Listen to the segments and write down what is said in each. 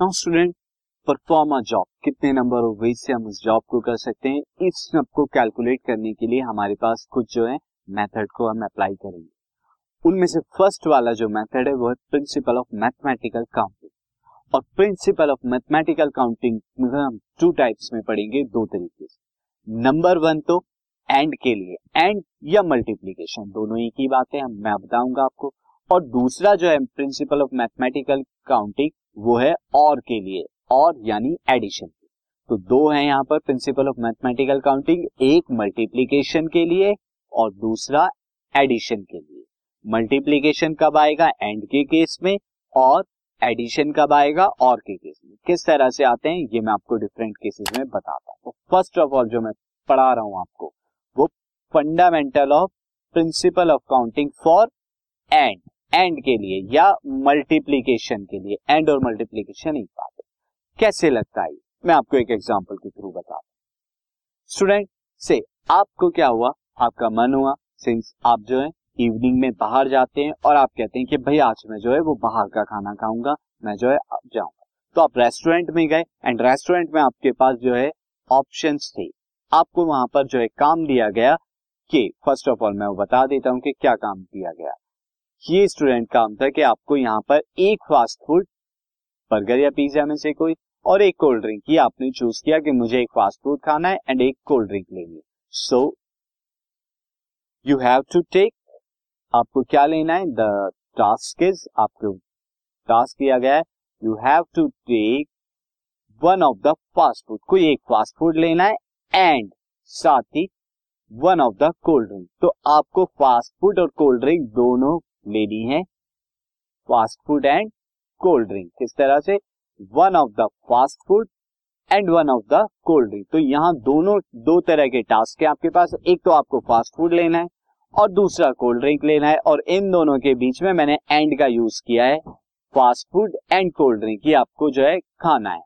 Now student perform a job कितने number of ways से हम उस जॉब को कर सकते हैं, इस सबको कैलकुलेट करने के लिए हमारे पास कुछ जो है मेथड को हम अप्लाई करेंगे। उनमें से फ़र्स्ट वाला जो मेथड है, वो है प्रिंसिपल ऑफ़ मैथमेटिकल काउंटिंग और प्रिंसिपल ऑफ़ मैथमेटिकल काउंटिंग हम टू टाइप्स में पढ़ेंगे, दो तरीके से। नंबर वन तो एंड के लिए एंड या मल्टीप्लीकेशन दोनों एक ही बात है, मैं बताऊँगा आपको। और दूसरा जो है प्रिंसिपल ऑफ़ मैथमेटिकल काउंटिंग वो है और के लिए, और यानी एडिशन तो दो है यहाँ पर प्रिंसिपल ऑफ़ मैथमेटिकल काउंटिंग एक मल्टीप्लीकेशन के लिए और दूसरा एडिशन के लिए। मल्टीप्लीकेशन कब आएगा? एंड के केस में और एडिशन कब आएगा? और के केस में। किस तरह से आते हैं, ये मैं आपको डिफरेंट केसेस में बताता हूँ। फ़र्स्ट ऑफ़ ऑल जो मैं पढ़ा रहा हूँ आपको, वो fundamental of principle of counting for and and के लिए या मल्टीप्लीकेशन के लिए एंड और मल्टीप्लीकेशन एक बात है। कैसे लगता है? मैं आपको एक एग्जांपल के थ्रू बता स्टूडेंट से आपको क्या हुआ? आपका मन हुआ। सिंस आप जो है इवनिंग में बाहर जाते हैं और आप कहते हैं कि भाई आज मैं जो है वो बाहर का खाना खाऊँगा, मैं जो है जाऊँगा। तो आप रेस्टोरेंट में गए एंड रेस्टोरेंट में आपके पास जो है ऑप्शन थे। आपको वहाँ पर जो है काम दिया गया कि फ़र्स्ट ऑफ़ ऑल मैं वो बता देता हूँ कि क्या काम दिया गया। ये स्टूडेंट काम था कि आपको यहाँ पर एक फास्ट फ़ूड बर्गर या पिज्जा में से कोई और एक कोल्ड ड्रिंक ये आपने चूज़ किया कि मुझे एक फास्ट फ़ूड खाना है एंड एक कोल्ड ड्रिंक लेनी so you have to take आपको क्या लेना है? द टास्क इज़ आपको टास्क किया गया है you have to take one of the fast food कोई एक फास्ट फ़ूड लेना है एंड साथ ही one of the cold drink तो आपको फास्ट फ़ूड और कोल्ड ड्रिंक दोनों लेनी है। Fast food and cold drink किस तरह से one of the fast food and one of the cold drink तो यहाँ दोनों दो तरह के टास्क है आपके पास। एक तो आपको फास्ट फ़ूड लेना है और दूसरा कोल्ड ड्रिंक लेना है। और इन दोनों के बीच में मैंने एंड का यूज़ किया है। Fast food and cold drink ये आपको जो है खाना है।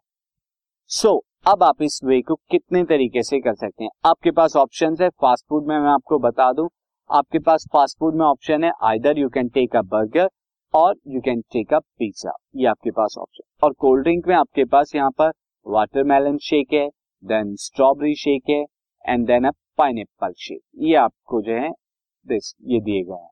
सो so, अब आप इस वे को कितने तरीके से कर सकते हैं? आपके पास ऑप्शन है। फास्ट फ़ूड में मैं आपको बता दूँ। आपके पास फास्ट फ़ूड में ऑप्शन है either you can take a burger और you can take a pizza ये आपके पास ऑप्शन और कोल्ड ड्रिंक में आपके पास यहाँ पर वाटरमेलन शेक है देन स्ट्रॉबेरी शेक है and then a pineapple shake ये आपको जो है दिस ये दिए गए हैं।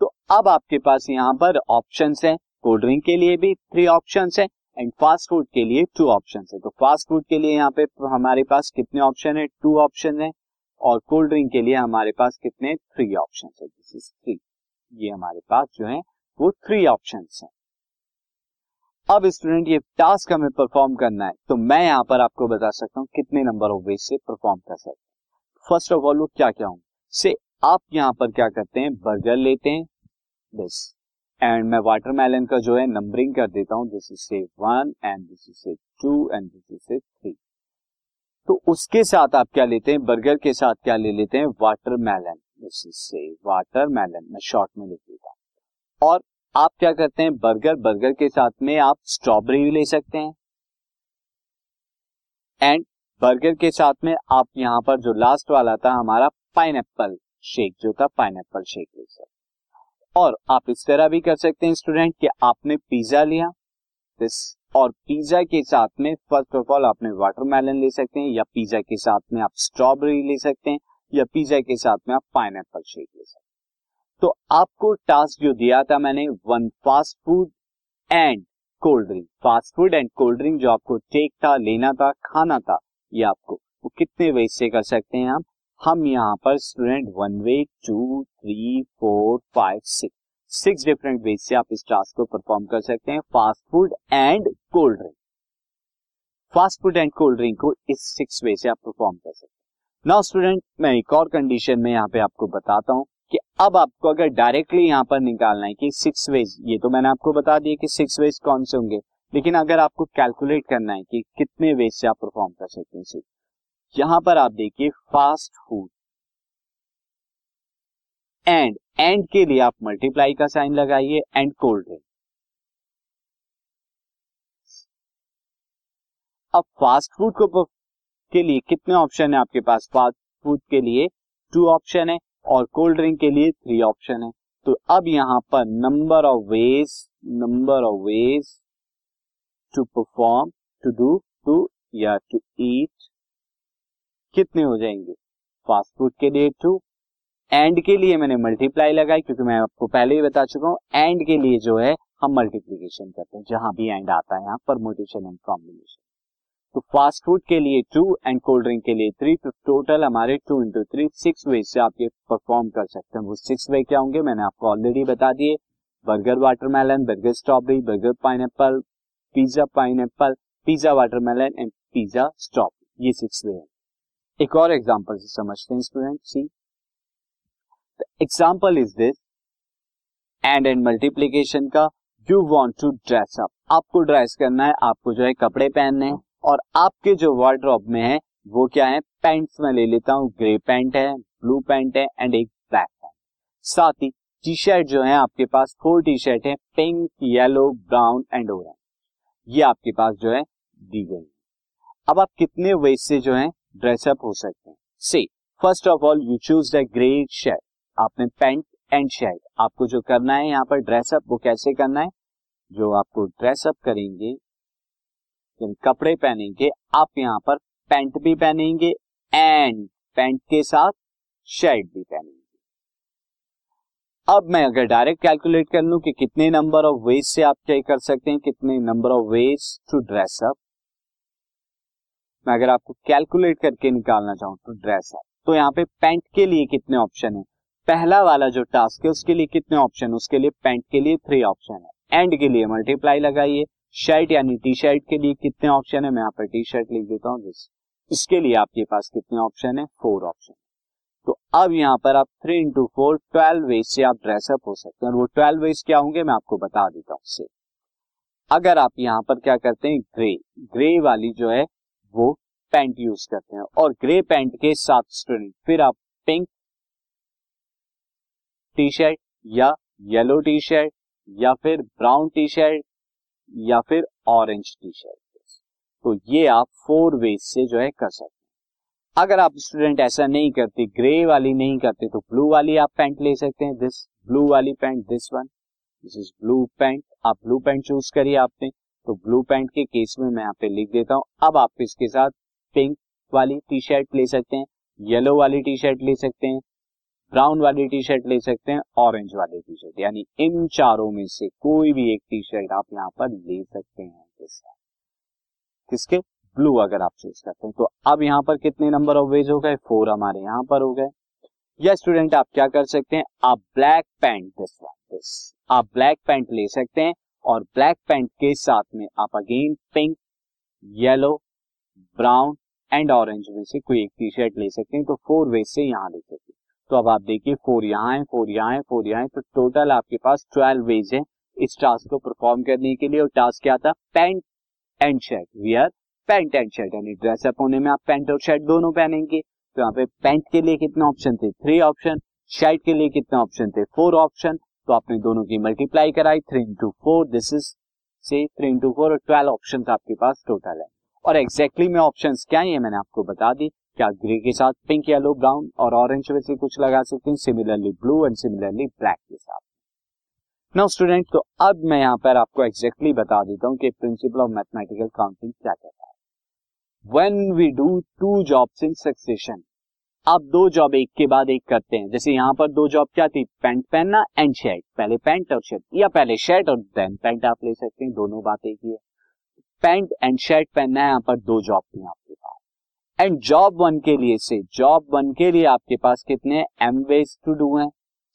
तो अब आपके पास यहाँ पर ऑप्शन है कोल्ड ड्रिंक के लिए भी थ्री ऑप्शन है एंड फास्ट फ़ूड के लिए टू ऑप्शन है। तो फास्ट फ़ूड के लिए यहाँ पे हमारे पास कितने ऑप्शन है? टू ऑप्शन है। और कोल्ड ड्रिंक के लिए हमारे पास कितने? थ्री ऑप्शन है। दिस इज़ थ्री ये हमारे पास जो है, वो थ्री ऑप्शन है। अब स्टूडेंट ये टास्क हमें परफॉर्म करना है। तो मैं यहाँ पर आपको बता सकता हूँ कितने नंबर ऑफ़ वेज से परफॉर्म कर सकते हैं। फ़र्स्ट ऑफ़ ऑल वो क्या क्या हूँ से आप यहाँ पर क्या करते हैं? बर्गर लेते हैं। दिस एंड मैं वाटरमेलन का जो है नंबरिंग कर देता हूँ. दिस इज़ से वन एंड दिस इज़ से टू एंड दिस इज़ से थ्री तो उसके साथ आप क्या लेते हैं? बर्गर के साथ क्या ले लेते हैं? वाटरमेलन दिस इज़ से वाटरमेलन मैं शॉर्ट में लिख देता हूँ। और आप क्या करते हैं? बर्गर बर्गर के साथ में आप स्ट्रॉबेरी भी ले सकते हैं। एंड बर्गर के साथ में आप यहाँ पर जो लास्ट वाला था, हमारा पाइन शेक जो था पाइन शेक ले सकते और आप इस तरह भी कर सकते हैं स्टूडेंट कि आपने पिज्जा लिया दिस और पिज्जा के साथ में फ़र्स्ट ऑफ़ ऑल आपने वाटरमेलन ले सकते हैं या पिज्जा के साथ में आप स्ट्रॉबेरी ले सकते हैं या पिज्जा के साथ में आप पाइन शेक ले सकते हैं। तो आपको टास्क जो दिया था मैंने one fast food and cold drink fast food and cold drink जो आपको टेक था, लेना था, खाना था, ये आपको वो कितने वे से कर सकते हैं आप? हम यहाँ पर student one way two three four five six six different ways से आप इस टास्क को परफॉर्म कर सकते हैं fast food and cold drink fast food and cold drink को इस सिक्स वे से आप परफॉर्म कर सकते हैं। नाउ स्टूडेंट मैं एक और कंडीशन में यहाँ पे आपको बताता हूँ कि अब आपको अगर डायरेक्टली यहाँ पर निकालना है कि सिक्स वेज ये तो मैंने आपको बता दिया कि सिक्स वेज कौन से होंगे, लेकिन अगर आपको कैलकुलेट करना है कि कितने वेज से आप परफॉर्म कर सकते हैं यहाँ पर आप देखिए फास्ट फ़ूड एंड एंड के लिए आप मल्टीप्लाई का साइन लगाइए, एंड कोल्ड ड्रिंक अब फास्ट फ़ूड को के लिए कितने ऑप्शन है आपके पास? फास्ट फ़ूड के लिए टू ऑप्शन है और कोल्ड ड्रिंक के लिए थ्री ऑप्शन है। तो अब यहाँ पर number of ways, number of ways to perform, to do, to या टू ईट, कितने हो जाएँगे? फास्ट फ़ूड के लिए टू एंड के लिए मैंने मल्टीप्लाई लगाई, क्योंकि मैं आपको पहले ही बता चुका हूँ, एंड के लिए जो है, हम मल्टीप्लीकेशन करते हैं। जहाँ भी एंड आता है यहाँ परमोटेशन एंड कॉम्बिनेशन तो फास्ट फ़ूड के लिए टू एंड कोल्ड ड्रिंक के लिए थ्री तो टोटल हमारे two into three six way से आप ये परफॉर्म कर सकते हैं। वो सिक्स वे क्या होंगे, मैंने आपको ऑलरेडी बता दिए। Burger watermelon burger strawberry burger pine pizza pine pizza watermelon and pizza strawberry ये सिक्स वे है। एक और एग्ज़ाम्पल से समझते हैं student see example is this and and multiplication का you want to dress up आपको ड्रेस करना है, आपको जो है कपड़े पहनने हैं और आपके जो वार्ड्रॉप में है, वो क्या है? पैंट्स में ले लेता हूँ। ग्रे पैंट है ब्लू पैंट है एंड एक ब्लैक पैंट साथ ही टी शर्ट जो है, आपके पास फोर टी शर्ट है pink yellow brown and orange ये आपके पास जो है दी गई अब आप कितने वेज से जो है ड्रेसअप हो सकते हैं? See first of all you choose the grey shirt आपने पैंट एंड शर्ट, आपको जो करना है यहाँ पर ड्रेसअप वो कैसे करना है? जो आपको ड्रेसअप करेंगे, यानी कपड़े पहनेंगे, आप यहाँ पर पैंट भी पहनेंगे एंड पैंट के साथ शर्ट भी पहनेंगे। अब मैं अगर डायरेक्ट कैलकुलेट कर लू कि कितने नंबर ऑफ़ वेज से आप क्या कर सकते हैं, कितने number of ways to dress up मैं अगर आपको कैलकुलेट करके निकालना चाहूँ तो ड्रेसअप तो यहाँ पे पैंट के लिए कितने ऑप्शन है? पहला वाला जो टास्क है, उसके लिए कितने ऑप्शन उसके लिए पैंट के लिए थ्री ऑप्शन है। एंड के लिए मल्टीप्लाई लगाइए। शर्ट यानी टी शर्ट के लिए कितने ऑप्शन है? मैं यहाँ पर टी शर्ट लिख देता हूँ इसके लिए आपके पास कितने ऑप्शन है? फोर ऑप्शन तो अब यहाँ पर आप three into four twelve ways से आप ड्रेसअप हो सकते हैं। और वो ट्वेल्व वेज क्या होंगे, मैं आपको बता देता हूँ से अगर आप यहाँ पर क्या करते हैं? ग्रे ग्रे वाली जो है, वो पैंट यूज़ करते हैं। और ग्रे पैंट के साथ स्टूडेंट फिर आप पिंक टी शर्ट या येलो टी शर्ट या फिर ब्राउन टी शर्ट या फिर ऑरेंज टी शर्ट तो ये आप फोर वेज से जो है कर सकते हैं। अगर आप स्टूडेंट ऐसा नहीं करते ग्रे वाली नहीं करते तो ब्लू वाली आप पैंट ले सकते हैं। दिस ब्लू वाली pant this one this is blue pant आप ब्लू पैंट चूज़ करिए आपने। तो ब्लू पैंट के केस में मैं यहाँ पे लिख देता हूँ। अब आप इसके साथ पिंक वाली टी शर्ट ले सकते हैं येलो वाली टी शर्ट ले सकते हैं। ब्राउन वाली टी शर्ट ले सकते हैं, ऑरेंज वाली टी शर्ट यानी इन चारों में से कोई भी एक टी शर्ट आप यहाँ पर ले सकते हैं किसका किसके? ब्लू अगर आप चूज़ करते हैं। तो अब यहाँ पर कितने नंबर ऑफ़ वेज हो गए? फोर हमारे यहाँ पर हो गए। या स्टूडेंट आप क्या कर सकते हैं? आप black pant this one this आप ब्लैक पैंट ले सकते हैं और ब्लैक पैंट के साथ में आप again pink yellow brown and orange में से कोई एक टी शर्ट ले सकते हैं। तो फोर वेज से यहाँ ले सकते हैं। तो अब आप देखिए फोर यहाँ है फोर यहाँ है फोर यहाँ है तो टोटल आपके पास ट्वेल्व वेज है इस टास्क को परफॉर्म करने के लिए। और टास्क क्या था? Pant and shirt wear pant and shirt यानी ड्रेसअप होने में आप पैंट और शर्ट दोनों पहनेंगे। तो यहाँ पे पैंट के लिए कितने ऑप्शन थे? थ्री ऑप्शन शर्ट के लिए कितने ऑप्शन थे? फोर ऑप्शन तो आपने दोनों की मल्टीप्लाई कराई three into four this is से थ्री इंटू फोर और ट्वेल्व ऑप्शन आपके पास टोटल है। और एग्जैक्टली exactly में ऑप्शन क्या है? मैंने आपको बता दी। क्या ग्रे के साथ पिंक, येलो, ब्राउन और ऑरेंज में से कुछ लगा सकते हैं? Similarly blue and similarly black के साथ। नाउ स्टूडेंट तो अब मैं यहाँ पर आपको एग्जैक्टली exactly बता देता हूँ कि प्रिंसिपल ऑफ़ मैथमेटिकल काउंटिंग क्या कहता है। When we do two jobs in succession आप दो जॉब एक के बाद एक करते हैं। जैसे यहाँ पर दो जॉब क्या थी? पैंट पहनना एंड शर्ट पहले पैंट और शर्ट या पहले शर्ट और देन पैंट आप ले सकते हैं। दोनों बात ही है। पैंट एंड शर्ट पहनना है, यहाँ पर दो जॉब थी आपके पास। एंड जॉब वन के लिए से, जॉब वन के लिए आपके पास कितने एम वेज टू डू है?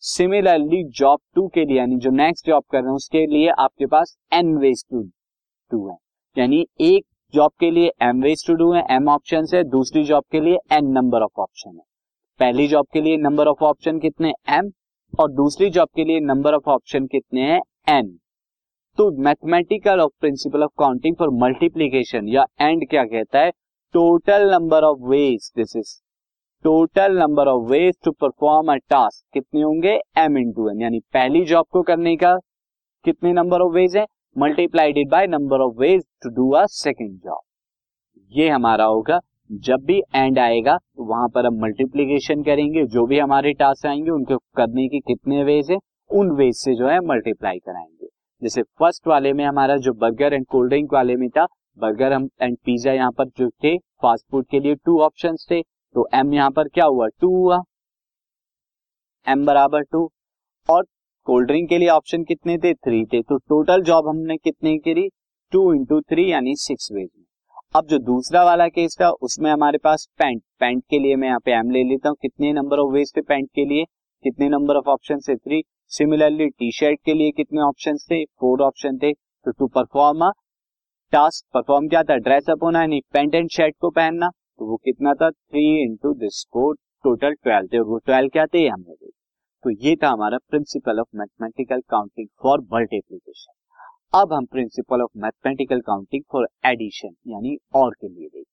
सिमिलरली जॉब टू के लिए, यानी जो नेक्स्ट जॉब कर रहे हैं, उसके लिए आपके पास एन वेज टू टू है। यानी एक जॉब के लिए एम वेज टू डू है एम ऑप्शन है, दूसरी जॉब के लिए एन नंबर ऑफ़ ऑप्शन है। पहली जॉब के लिए नंबर ऑफ़ ऑप्शन कितने एम और दूसरी जॉब के लिए नंबर ऑफ़ ऑप्शन कितने हैं एन तो mathematical of principle of counting for multiplication या एंड क्या कहता है? Total number of ways this is total number of ways to perform a task कितने होंगे? एम इंटू एन यानी पहली जॉब को करने का कितने नंबर ऑफ़ वेज है? Multiplied by number of ways to do a second job ये हमारा होगा। जब भी एंड आएगा तो वहाँ पर हम मल्टीप्लीकेशन करेंगे। जो भी हमारे टास्क आएँगे, उनको करने के कितने वेज है? उन वेज से जो है मल्टीप्लाई कराएँगे। जैसे फ़र्स्ट वाले में हमारा जो बर्गर एंड कोल्ड ड्रिंक वाले में था बर्गर हम एंड पिज्जा यहाँ पर जो थे फास्ट फ़ूड के लिए टू ऑप्शन थे तो एम यहाँ पर क्या हुआ? टू हुआ। एम बराबर टू और कोल्ड ड्रिंक के लिए ऑप्शन कितने थे? थ्री थे। तो टोटल जॉब हमने कितने करी? टू इंटू थ्री यानी सिक्स वेज में। अब जो दूसरा वाला केस था, उसमें हमारे पास पैंट पैंट के लिए मैं यहाँ पे एम ले लेता हूँ। कितने नंबर ऑफ़ वेज थे पैंट के लिए? कितने नंबर ऑफ़ ऑप्शन थे? थ्री सिमिलरली टी शर्ट के लिए कितने ऑप्शन थे? फोर ऑप्शन थे। तो टू परफॉर्म टास्क परफॉर्म क्या था ड्रेस अप होना यानी पेंट एंड शर्ट को पहनना तो वो कितना था three into this four total twelve थे वो ट्वेल्व क्या थे हमने देखा तो ये था हमारा principle of mathematical counting for multiplication अब हम principle of mathematical counting for addition यानी और के लिए देखते